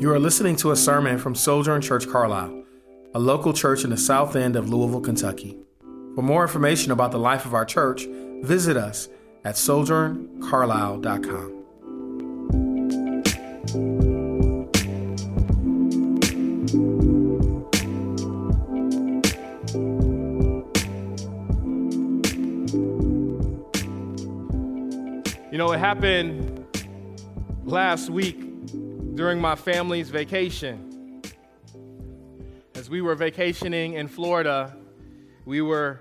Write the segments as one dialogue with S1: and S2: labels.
S1: You are listening to a sermon from Sojourn Church Carlisle, a local church in the south end of Louisville, Kentucky. For more information about the life of our church, visit us at sojourncarlisle.com.
S2: You know, it happened last week during my family's vacation. As we were vacationing in Florida, we were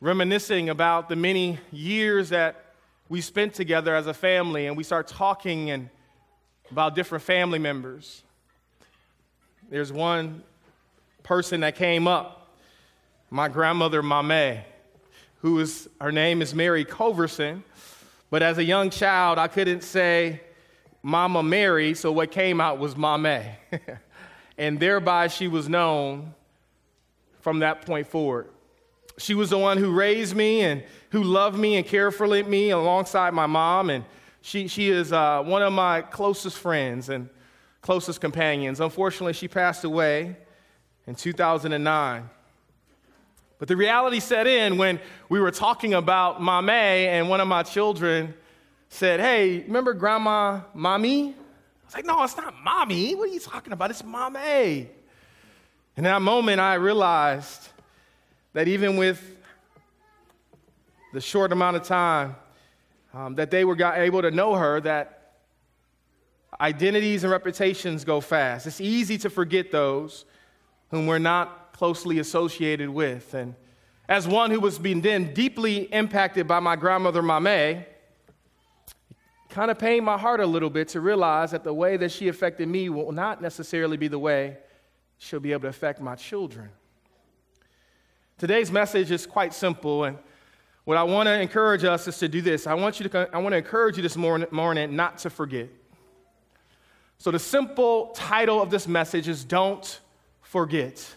S2: reminiscing about the many years that we spent together as a family, and we start talking and about different family members. There's one person that came up, my grandmother Mame, who is her name is Mary Coverson, but as a young child, I couldn't say Mama Mary, so what came out was Mame. and thereby she was known from that point forward. She was the one who raised me and who loved me and cared for me alongside my mom. And she, she is uh, one of my closest friends and closest companions. Unfortunately, she passed away in 2009. But the reality set in when we were talking about Mame and one of my children said, Hey, remember grandma, mommy? I was like, No, it's not mommy. What are you talking about? It's mame. In that moment, I realized that even with the short amount of time um, that they were able to know her, that identities and reputations go fast. It's easy to forget those whom we're not closely associated with. And as one who was being then deeply impacted by my grandmother, Mame, kind of pained my heart a little bit to realize that the way that she affected me will not necessarily be the way she'll be able to affect my children. Today's message is quite simple, and what I want to encourage us is to do this. I want, you to, I want to encourage you this morning, morning not to forget. So, the simple title of this message is Don't Forget.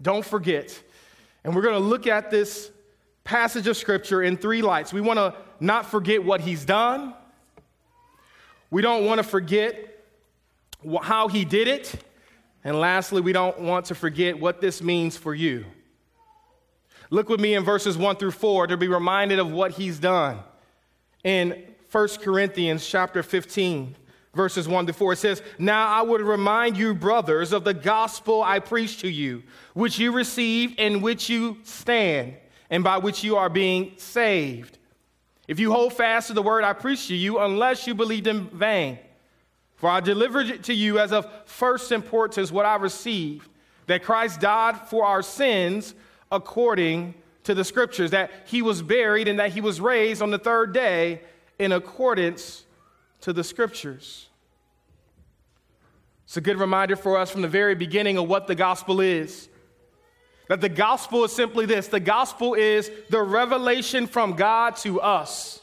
S2: Don't forget. And we're going to look at this passage of scripture in three lights. We want to not forget what he's done. We don't want to forget how he did it. And lastly, we don't want to forget what this means for you. Look with me in verses 1 through 4 to be reminded of what he's done. In 1 Corinthians chapter 15, verses 1 to 4, it says, Now I would remind you, brothers, of the gospel I preached to you, which you received and which you stand and by which you are being saved. If you hold fast to the word I preached to you, unless you believed in vain. For I delivered it to you as of first importance what I received that Christ died for our sins according to the scriptures, that he was buried and that he was raised on the third day in accordance to the scriptures. It's a good reminder for us from the very beginning of what the gospel is. That the gospel is simply this the gospel is the revelation from God to us.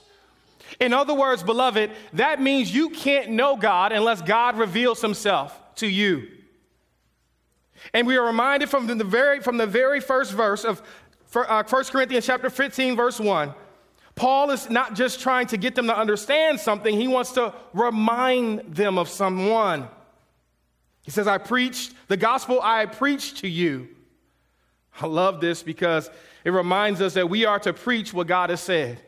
S2: In other words, beloved, that means you can't know God unless God reveals himself to you. And we are reminded from the very, from the very first verse of 1 uh, Corinthians chapter 15, verse 1. Paul is not just trying to get them to understand something, he wants to remind them of someone. He says, I preached the gospel I preached to you I love this because it reminds us that we are to preach what God has said.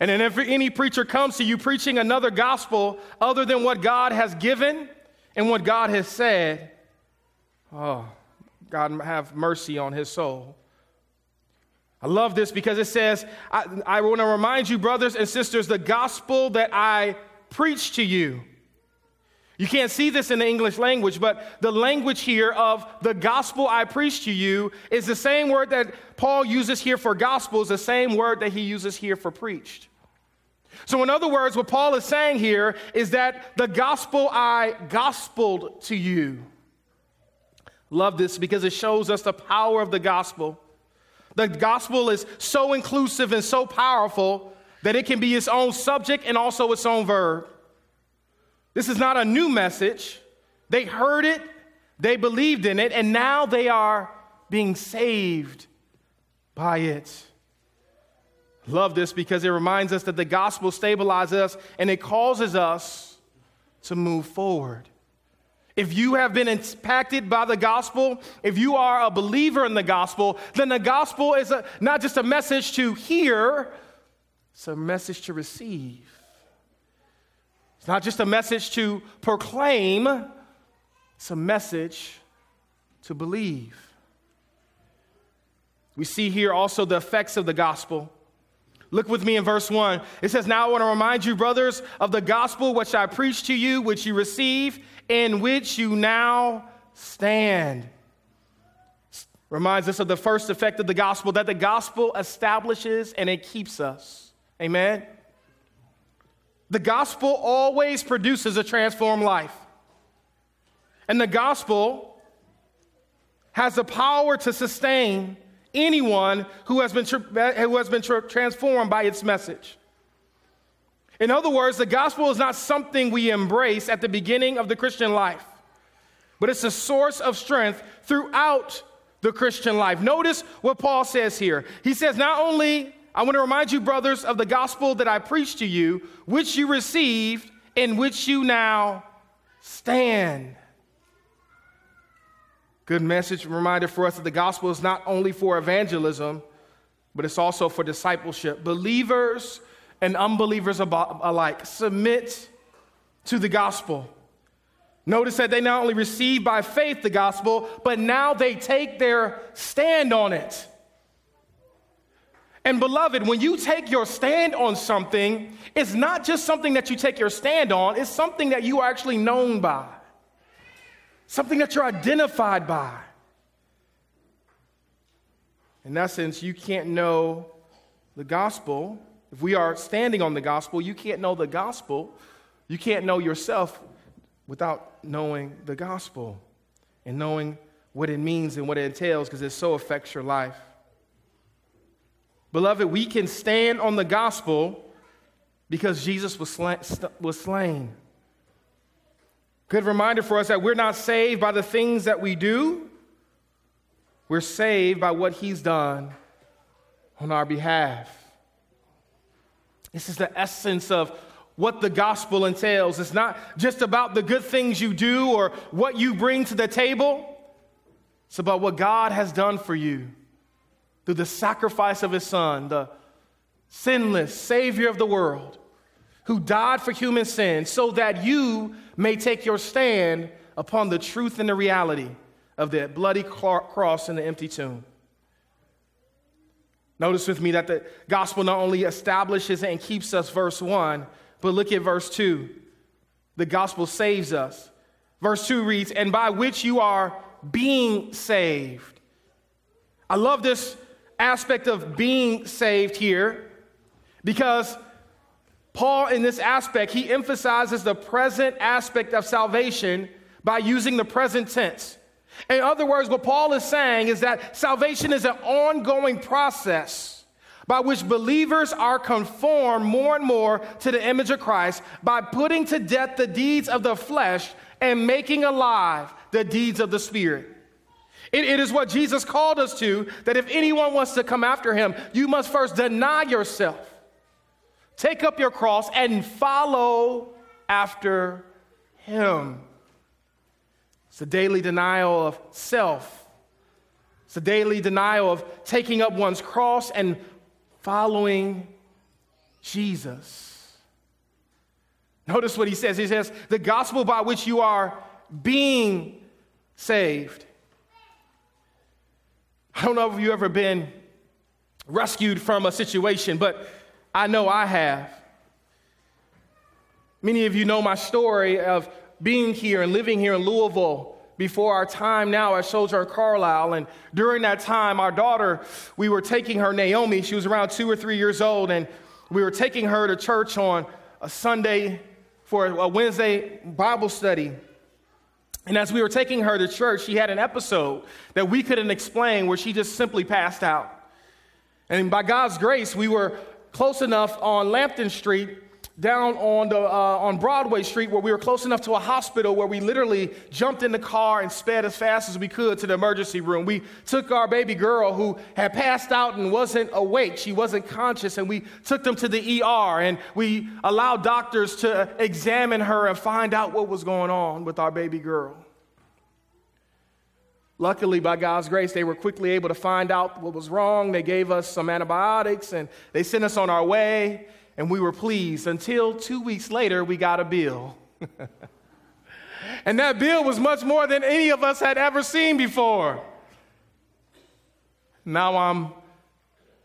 S2: And then if any preacher comes to you preaching another gospel other than what God has given and what God has said, oh, God have mercy on his soul. I love this because it says, I, I want to remind you, brothers and sisters, the gospel that I preach to you. You can't see this in the English language, but the language here of the gospel I preach to you is the same word that Paul uses here for gospel, is the same word that he uses here for preached. So, in other words, what Paul is saying here is that the gospel I gospeled to you. Love this because it shows us the power of the gospel. The gospel is so inclusive and so powerful that it can be its own subject and also its own verb. This is not a new message. They heard it, they believed in it, and now they are being saved by it. Love this because it reminds us that the gospel stabilizes us and it causes us to move forward. If you have been impacted by the gospel, if you are a believer in the gospel, then the gospel is a, not just a message to hear, it's a message to receive. Not just a message to proclaim, it's a message to believe. We see here also the effects of the gospel. Look with me in verse 1. It says, Now I want to remind you, brothers, of the gospel which I preached to you, which you received, in which you now stand. Reminds us of the first effect of the gospel that the gospel establishes and it keeps us. Amen. The gospel always produces a transformed life. And the gospel has the power to sustain anyone who has been, who has been transformed by its message. In other words, the gospel is not something we embrace at the beginning of the Christian life, but it's a source of strength throughout the Christian life. Notice what Paul says here. He says, Not only, I want to remind you, brothers, of the gospel that I preached to you, which you received, in which you now stand. Good message, reminder for us that the gospel is not only for evangelism, but it's also for discipleship. Believers and unbelievers alike submit to the gospel. Notice that they not only receive by faith the gospel, but now they take their stand on it. And beloved, when you take your stand on something, it's not just something that you take your stand on, it's something that you are actually known by something that you're identified by. In essence, you can't know the gospel. If we are standing on the gospel, you can't know the gospel. You can't know yourself without knowing the gospel and knowing what it means and what it entails because it so affects your life. Beloved, we can stand on the gospel because Jesus was, was slain. Good reminder for us that we're not saved by the things that we do, we're saved by what He's done on our behalf. This is the essence of what the gospel entails. It's not just about the good things you do or what you bring to the table, it's about what God has done for you through the sacrifice of His Son, the sinless Savior of the world who died for human sin so that you may take your stand upon the truth and the reality of the bloody cross and the empty tomb. Notice with me that the gospel not only establishes and keeps us, verse 1, but look at verse 2. The gospel saves us. Verse 2 reads, And by which you are being saved. I love this aspect of being saved here because Paul, in this aspect, he emphasizes the present aspect of salvation by using the present tense. In other words, what Paul is saying is that salvation is an ongoing process by which believers are conformed more and more to the image of Christ by putting to death the deeds of the flesh and making alive the deeds of the Spirit. It, it is what Jesus called us to that if anyone wants to come after him, you must first deny yourself Take up your cross and follow after him. It's a daily denial of self. It's a daily denial of taking up one's cross and following Jesus. Notice what he says. He says, the gospel by which you are being saved. I don't know if you've ever been rescued from a situation, but I know I have. Many of you know my story of being here and living here in Louisville before our time now at Sojourn Carlisle. And during that time, our daughter, we were taking her, Naomi, she was around two or three years old, and we were taking her to church on a Sunday for a Wednesday Bible study. And as we were taking her to church, she had an episode that we couldn't explain where she just simply passed out. And by God's grace, we were close enough on Lampton Street down on, the, uh, on Broadway Street where we were close enough to a hospital where we literally jumped in the car and sped as fast as we could to the emergency room. We took our baby girl who had passed out and wasn't awake. She wasn't conscious, and we took them to the ER and we allowed doctors to examine her and find out what was going on with our baby girl. Luckily, by God's grace, they were quickly able to find out what was wrong. They gave us some antibiotics and they sent us on our way and we were pleased until two weeks later we got a bill. and that bill was much more than any of us had ever seen before. Now I'm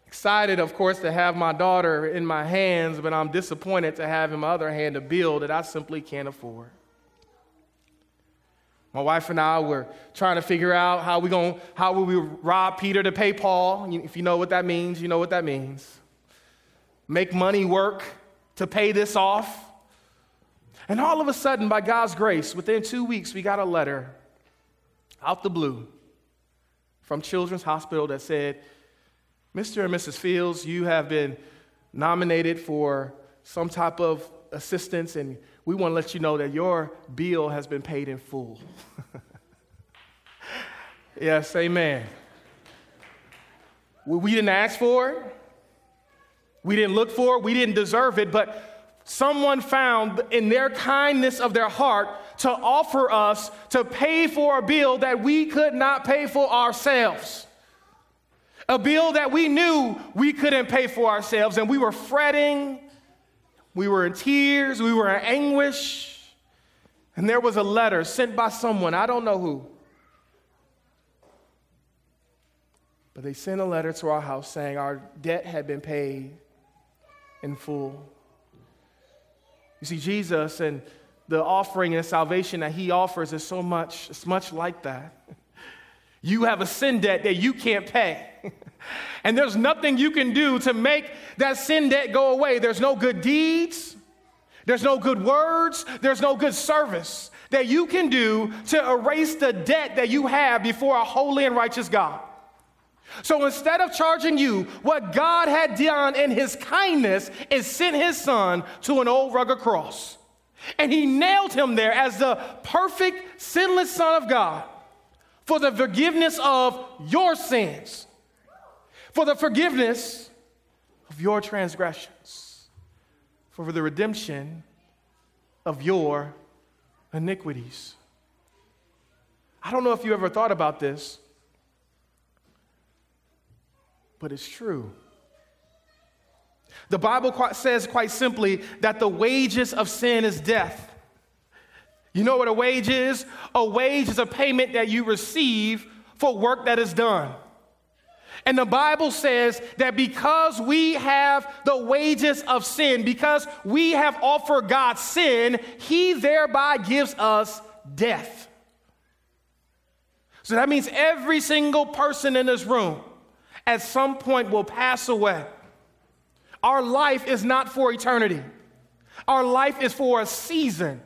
S2: excited, of course, to have my daughter in my hands, but I'm disappointed to have in my other hand a bill that I simply can't afford. My wife and I were trying to figure out how we going how will we rob Peter to pay Paul. If you know what that means, you know what that means make money work to pay this off. And all of a sudden, by God's grace, within two weeks, we got a letter out the blue from Children's Hospital that said, Mr. and Mrs. Fields, you have been nominated for some type of assistance, and we want to let you know that your bill has been paid in full. yes, amen. We didn't ask for it. We didn't look for it, we didn't deserve it, but someone found in their kindness of their heart to offer us to pay for a bill that we could not pay for ourselves. A bill that we knew we couldn't pay for ourselves, and we were fretting, we were in tears, we were in anguish. And there was a letter sent by someone, I don't know who. But they sent a letter to our house saying our debt had been paid in full. You see, Jesus and the offering and the salvation that he offers is so much, it's much like that. You have a sin debt that you can't pay. and there's nothing you can do to make that sin debt go away. There's no good deeds, there's no good words, there's no good service that you can do to erase the debt that you have before a holy and righteous God. So instead of charging you, what God had done in his kindness is sent his son to an old rugged cross. And he nailed him there as the perfect, sinless son of God for the forgiveness of your sins, for the forgiveness of your transgressions, for the redemption of your iniquities. I don't know if you ever thought about this but it's true. The Bible says quite simply that the wages of sin is death. You know what a wage is? A wage is a payment that you receive for work that is done. And the Bible says that because we have the wages of sin, because we have offered God sin, He thereby gives us death. So that means every single person in this room at some point will pass away. Our life is not for eternity, our life is for a season.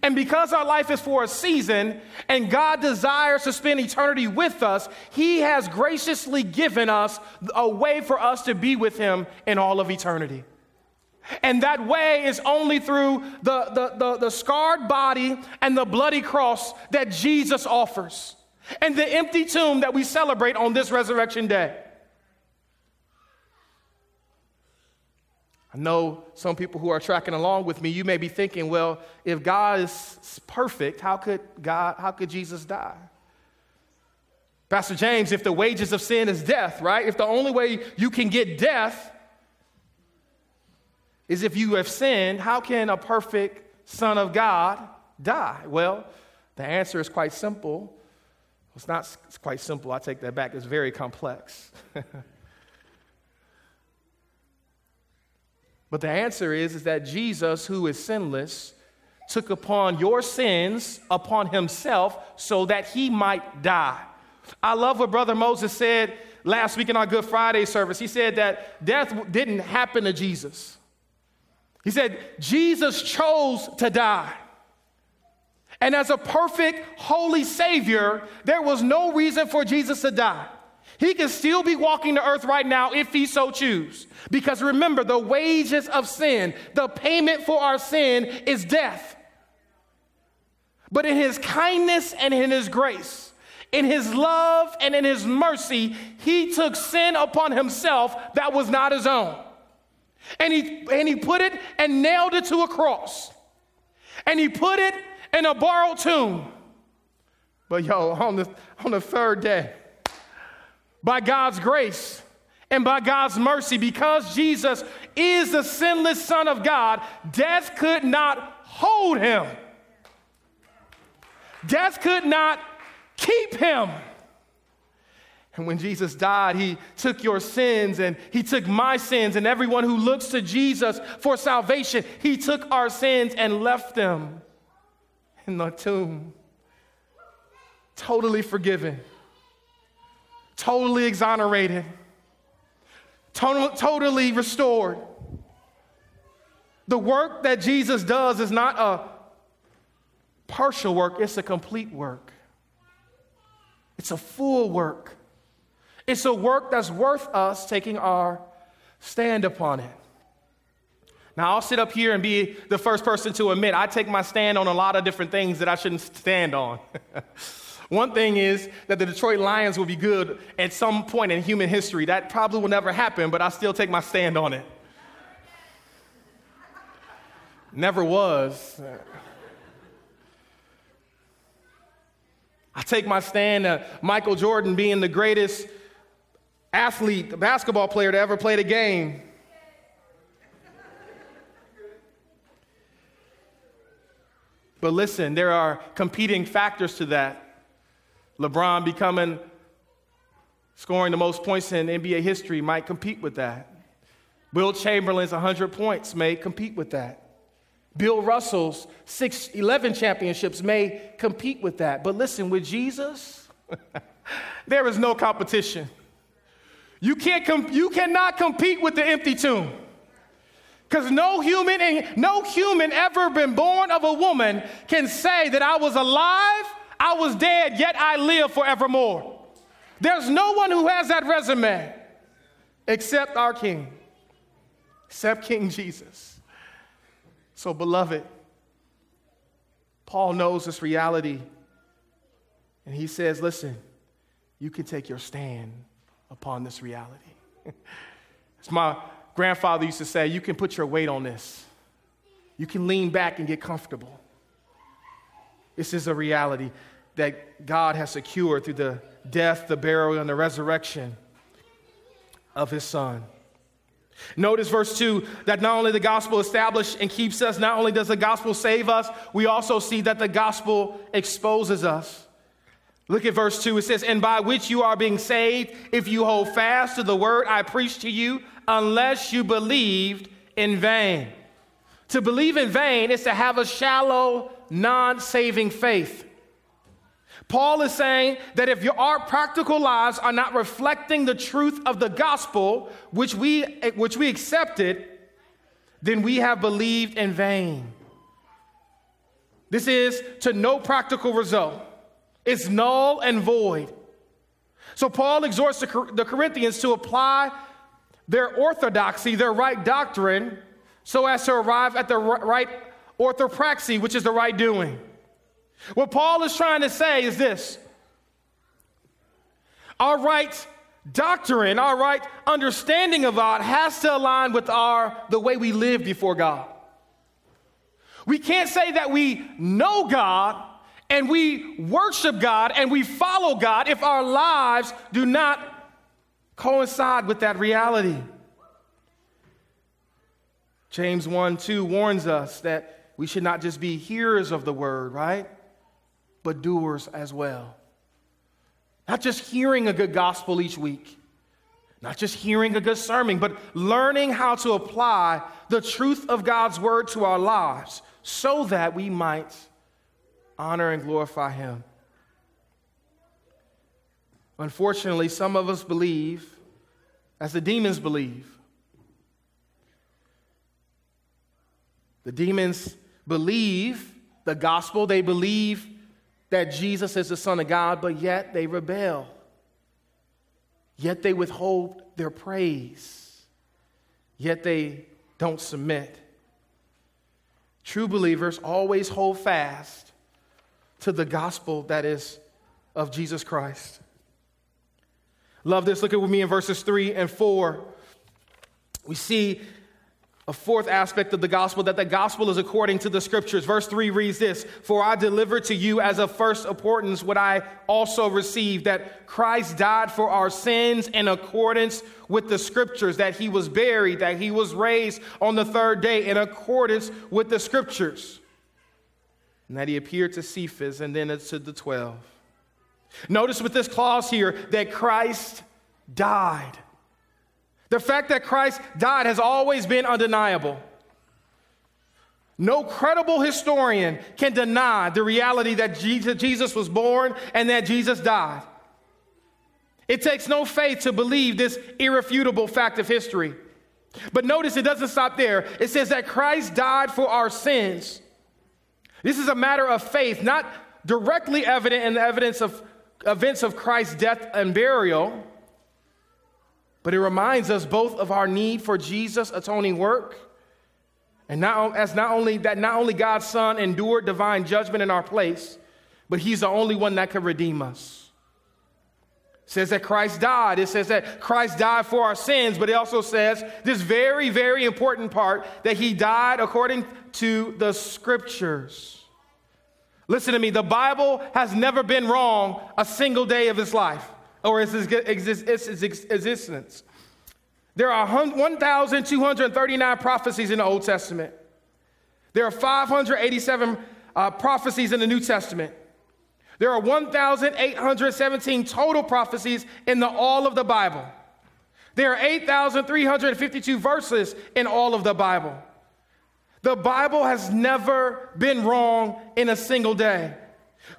S2: And because our life is for a season and God desires to spend eternity with us, He has graciously given us a way for us to be with Him in all of eternity. And that way is only through the, the, the, the, scarred body and the bloody cross that Jesus offers and the empty tomb that we celebrate on this resurrection day. I know some people who are tracking along with me, you may be thinking, well, if God is perfect, how could God, how could Jesus die? Pastor James, if the wages of sin is death, right? If the only way you can get death is if you have sinned, how can a perfect Son of God die? Well, the answer is quite simple it's not it's quite simple. I take that back. It's very complex. but the answer is, is that Jesus, who is sinless, took upon your sins upon himself so that he might die. I love what Brother Moses said last week in our Good Friday service. He said that death didn't happen to Jesus. He said, Jesus chose to die. And as a perfect, holy Savior, there was no reason for Jesus to die. He can still be walking the earth right now if he so choose. Because remember, the wages of sin, the payment for our sin is death. But in his kindness and in his grace, in his love and in his mercy, he took sin upon himself that was not his own. And he, and he put it and nailed it to a cross. And he put it in a borrowed tomb. But yo, on the, on the third day, by God's grace and by God's mercy, because Jesus is the sinless Son of God, death could not hold him. Death could not keep him. And when Jesus died, he took your sins and he took my sins, and everyone who looks to Jesus for salvation, he took our sins and left them in the tomb. Totally forgiven, totally exonerated, totally restored. The work that Jesus does is not a partial work, it's a complete work. It's a full work. It's a work that's worth us taking our stand upon it. Now, I'll sit up here and be the first person to admit I take my stand on a lot of different things that I shouldn't stand on. One thing is that the Detroit Lions will be good at some point in human history. That probably will never happen, but I still take my stand on it. Never was. I take my stand at Michael Jordan being the greatest athlete, basketball player to ever play the game. But listen, there are competing factors to that. LeBron becoming, scoring the most points in NBA history might compete with that. Wilt Chamberlain's 100 points may compete with that. Bill Russell's 6, 11 championships may compete with that. But listen, with Jesus, there is no competition. You, can't you cannot compete with the empty tomb. Because no human no human ever been born of a woman can say that I was alive I was dead, yet I live forevermore. There's no one who has that resume except our King, except King Jesus. So, beloved, Paul knows this reality, and he says, Listen, you can take your stand upon this reality. As my grandfather used to say, you can put your weight on this. You can lean back and get comfortable. This is a reality that God has secured through the death, the burial, and the resurrection of his son. Notice verse 2 that not only the gospel establishes and keeps us, not only does the gospel save us, we also see that the gospel exposes us. Look at verse 2. It says, And by which you are being saved, if you hold fast to the word I preached to you, unless you believed in vain. To believe in vain is to have a shallow, non saving faith. Paul is saying that if your, our practical lives are not reflecting the truth of the gospel, which we, which we accepted, then we have believed in vain. This is to no practical result. It's null and void. So Paul exhorts the, the Corinthians to apply their orthodoxy, their right doctrine, so as to arrive at the right orthopraxy, which is the right doing. What Paul is trying to say is this our right doctrine, our right understanding of God has to align with our the way we live before God. We can't say that we know God and we worship God and we follow God if our lives do not coincide with that reality. James 1 2 warns us that we should not just be hearers of the word, right? but doers as well. Not just hearing a good gospel each week, not just hearing a good sermon, but learning how to apply the truth of God's word to our lives so that we might honor and glorify Him. Unfortunately, some of us believe, as the demons believe. The demons believe the gospel, they believe that Jesus is the Son of God, but yet they rebel. yet they withhold their praise, yet they don't submit. True believers always hold fast to the gospel that is of Jesus Christ. Love this. Look at with me in verses 3 and 4. We see a fourth aspect of the gospel that the gospel is according to the scriptures. Verse 3 reads this For I delivered to you as of first importance what I also received that Christ died for our sins in accordance with the scriptures, that he was buried, that he was raised on the third day in accordance with the scriptures, and that he appeared to Cephas and then to the 12. Notice with this clause here that Christ died. The fact that Christ died has always been undeniable. No credible historian can deny the reality that Jesus was born and that Jesus died. It takes no faith to believe this irrefutable fact of history. But notice it doesn't stop there. It says that Christ died for our sins. This is a matter of faith, not directly evident in the evidence of events of Christ's death and burial, but it reminds us both of our need for Jesus' atoning work, and not, as not only that, not only God's Son endured divine judgment in our place, but He's the only one that can redeem us. It says that Christ died. It says that Christ died for our sins, but it also says this very, very important part that He died according to the Scriptures. Listen to me, the Bible has never been wrong a single day of His life or its, existence. There are 1,239 prophecies in the Old Testament. There are 587 uh, prophecies in the New Testament. There are 1,817 total prophecies in the, all of the Bible. There are 8,352 verses in all of the Bible. The Bible has never been wrong in a single day.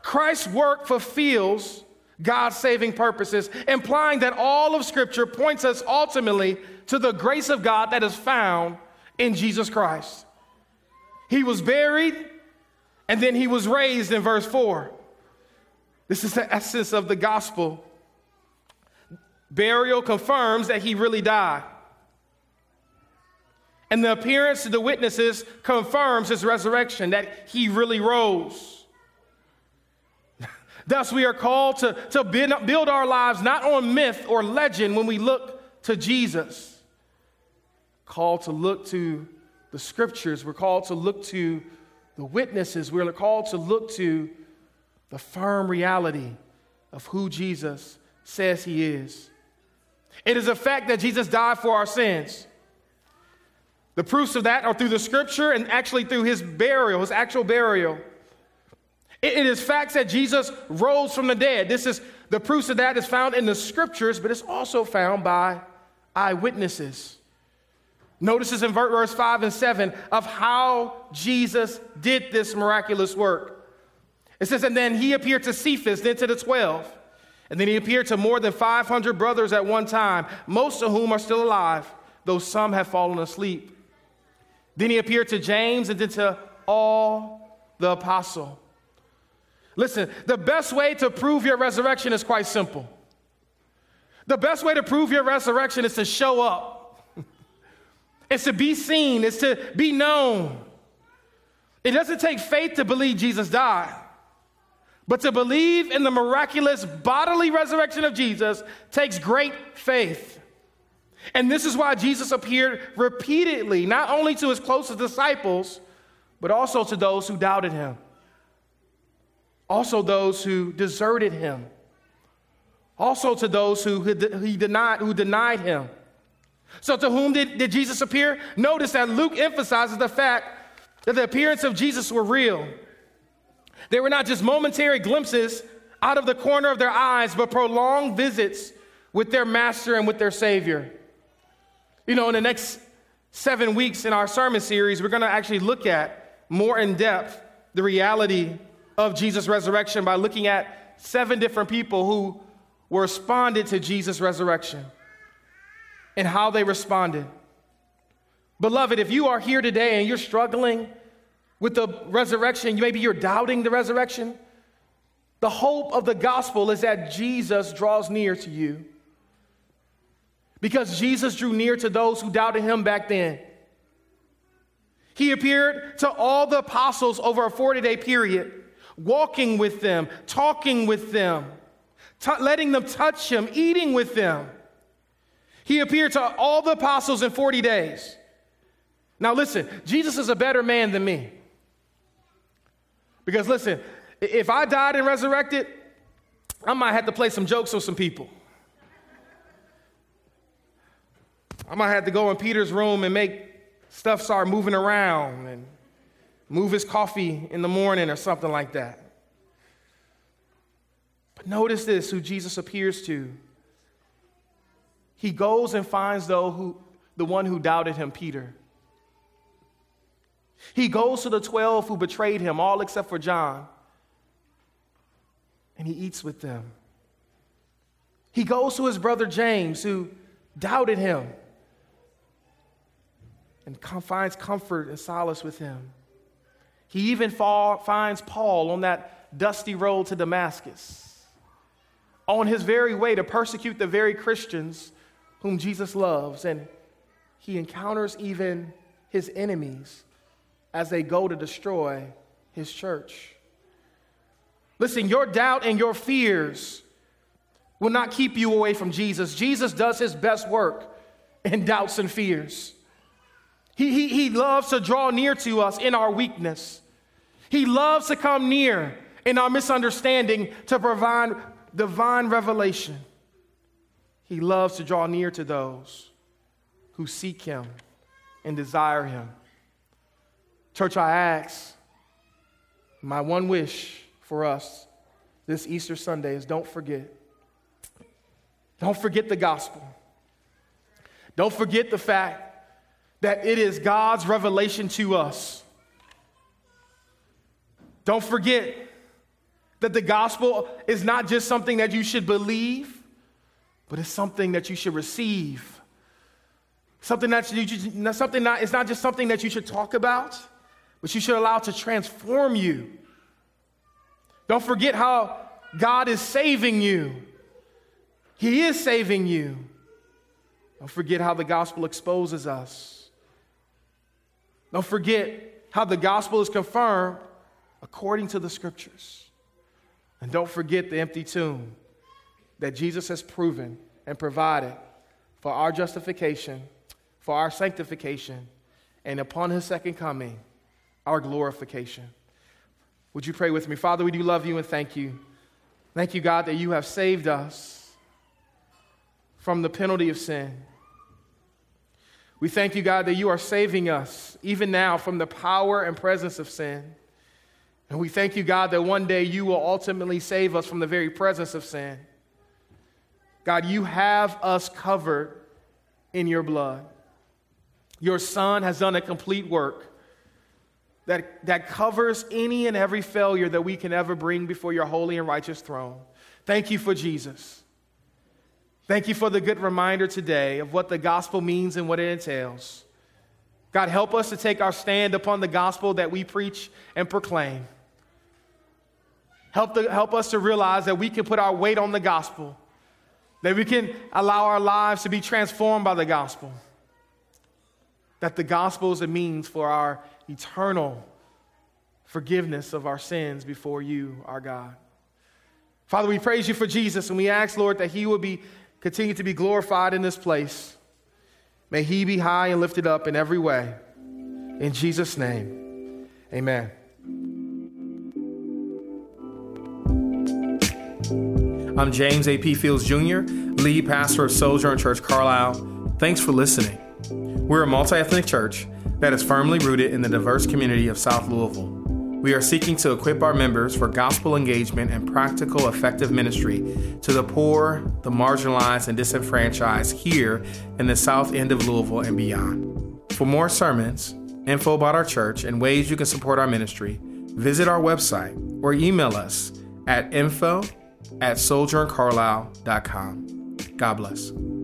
S2: Christ's work fulfills God's saving purposes, implying that all of Scripture points us ultimately to the grace of God that is found in Jesus Christ. He was buried and then he was raised in verse 4. This is the essence of the gospel. Burial confirms that he really died. And the appearance of the witnesses confirms his resurrection, that he really rose. Thus, we are called to, to build our lives not on myth or legend when we look to Jesus. Called to look to the scriptures. We're called to look to the witnesses. We're called to look to the firm reality of who Jesus says he is. It is a fact that Jesus died for our sins. The proofs of that are through the scripture and actually through his burial, his actual burial. It is facts that Jesus rose from the dead. This is the proofs of that is found in the scriptures, but it's also found by eyewitnesses. Notices in verse 5 and 7 of how Jesus did this miraculous work. It says, And then he appeared to Cephas, then to the 12. And then he appeared to more than 500 brothers at one time, most of whom are still alive, though some have fallen asleep. Then he appeared to James and then to all the apostle. Listen, the best way to prove your resurrection is quite simple. The best way to prove your resurrection is to show up, it's to be seen, it's to be known. It doesn't take faith to believe Jesus died, but to believe in the miraculous bodily resurrection of Jesus takes great faith. And this is why Jesus appeared repeatedly, not only to his closest disciples, but also to those who doubted him also those who deserted him, also to those who he denied, who denied him. So, to whom did, did Jesus appear? Notice that Luke emphasizes the fact that the appearance of Jesus were real. They were not just momentary glimpses out of the corner of their eyes, but prolonged visits with their master and with their Savior. You know, in the next seven weeks in our sermon series, we're going to actually look at more in depth the reality of Jesus' resurrection by looking at seven different people who responded to Jesus' resurrection and how they responded. Beloved, if you are here today and you're struggling with the resurrection, maybe you're doubting the resurrection, the hope of the gospel is that Jesus draws near to you. Because Jesus drew near to those who doubted him back then. He appeared to all the apostles over a 40 day period, walking with them, talking with them, t- letting them touch him, eating with them. He appeared to all the apostles in 40 days. Now, listen, Jesus is a better man than me. Because, listen, if I died and resurrected, I might have to play some jokes on some people. I might have to go in Peter's room and make stuff start moving around and move his coffee in the morning or something like that. But notice this who Jesus appears to. He goes and finds though who the one who doubted him, Peter. He goes to the 12 who betrayed him, all except for John, and he eats with them. He goes to his brother James, who doubted him, and finds comfort and solace with him. He even finds Paul on that dusty road to Damascus, on his very way to persecute the very Christians whom Jesus loves. And he encounters even his enemies as they go to destroy his church. Listen, your doubt and your fears will not keep you away from Jesus. Jesus does his best work in doubts and fears. He, he, he loves to draw near to us in our weakness. He loves to come near in our misunderstanding to provide divine revelation. He loves to draw near to those who seek him and desire him. Church, I ask, my one wish for us this Easter Sunday is don't forget. Don't forget the gospel. Don't forget the fact that it is God's revelation to us. Don't forget that the gospel is not just something that you should believe, but it's something that you should receive. Something that you something not, it's not just something that you should talk about, but you should allow to transform you. Don't forget how God is saving you. He is saving you. Don't forget how the gospel exposes us. Don't forget how the gospel is confirmed according to the scriptures. And don't forget the empty tomb that Jesus has proven and provided for our justification, for our sanctification, and upon his second coming, our glorification. Would you pray with me? Father, we do love you and thank you. Thank you, God, that you have saved us from the penalty of sin. We thank you, God, that you are saving us even now from the power and presence of sin. And we thank you, God, that one day you will ultimately save us from the very presence of sin. God, you have us covered in your blood. Your Son has done a complete work that, that covers any and every failure that we can ever bring before your holy and righteous throne. Thank you for Jesus. Thank you for the good reminder today of what the gospel means and what it entails. God, help us to take our stand upon the gospel that we preach and proclaim. Help, the, help us to realize that we can put our weight on the gospel, that we can allow our lives to be transformed by the gospel, that the gospel is a means for our eternal forgiveness of our sins before you, our God. Father, we praise you for Jesus and we ask, Lord, that he will be continue to be glorified in this place. May he be high and lifted up in every way. In Jesus' name, amen.
S1: I'm James A.P. Fields Jr., lead pastor of Sojourn Church Carlisle. Thanks for listening. We're a multi ethnic church that is firmly rooted in the diverse community of South Louisville. We are seeking to equip our members for gospel engagement and practical, effective ministry to the poor, the marginalized, and disenfranchised here in the south end of Louisville and beyond. For more sermons, info about our church, and ways you can support our ministry, visit our website or email us at info at sojourncarlisle.com. God bless.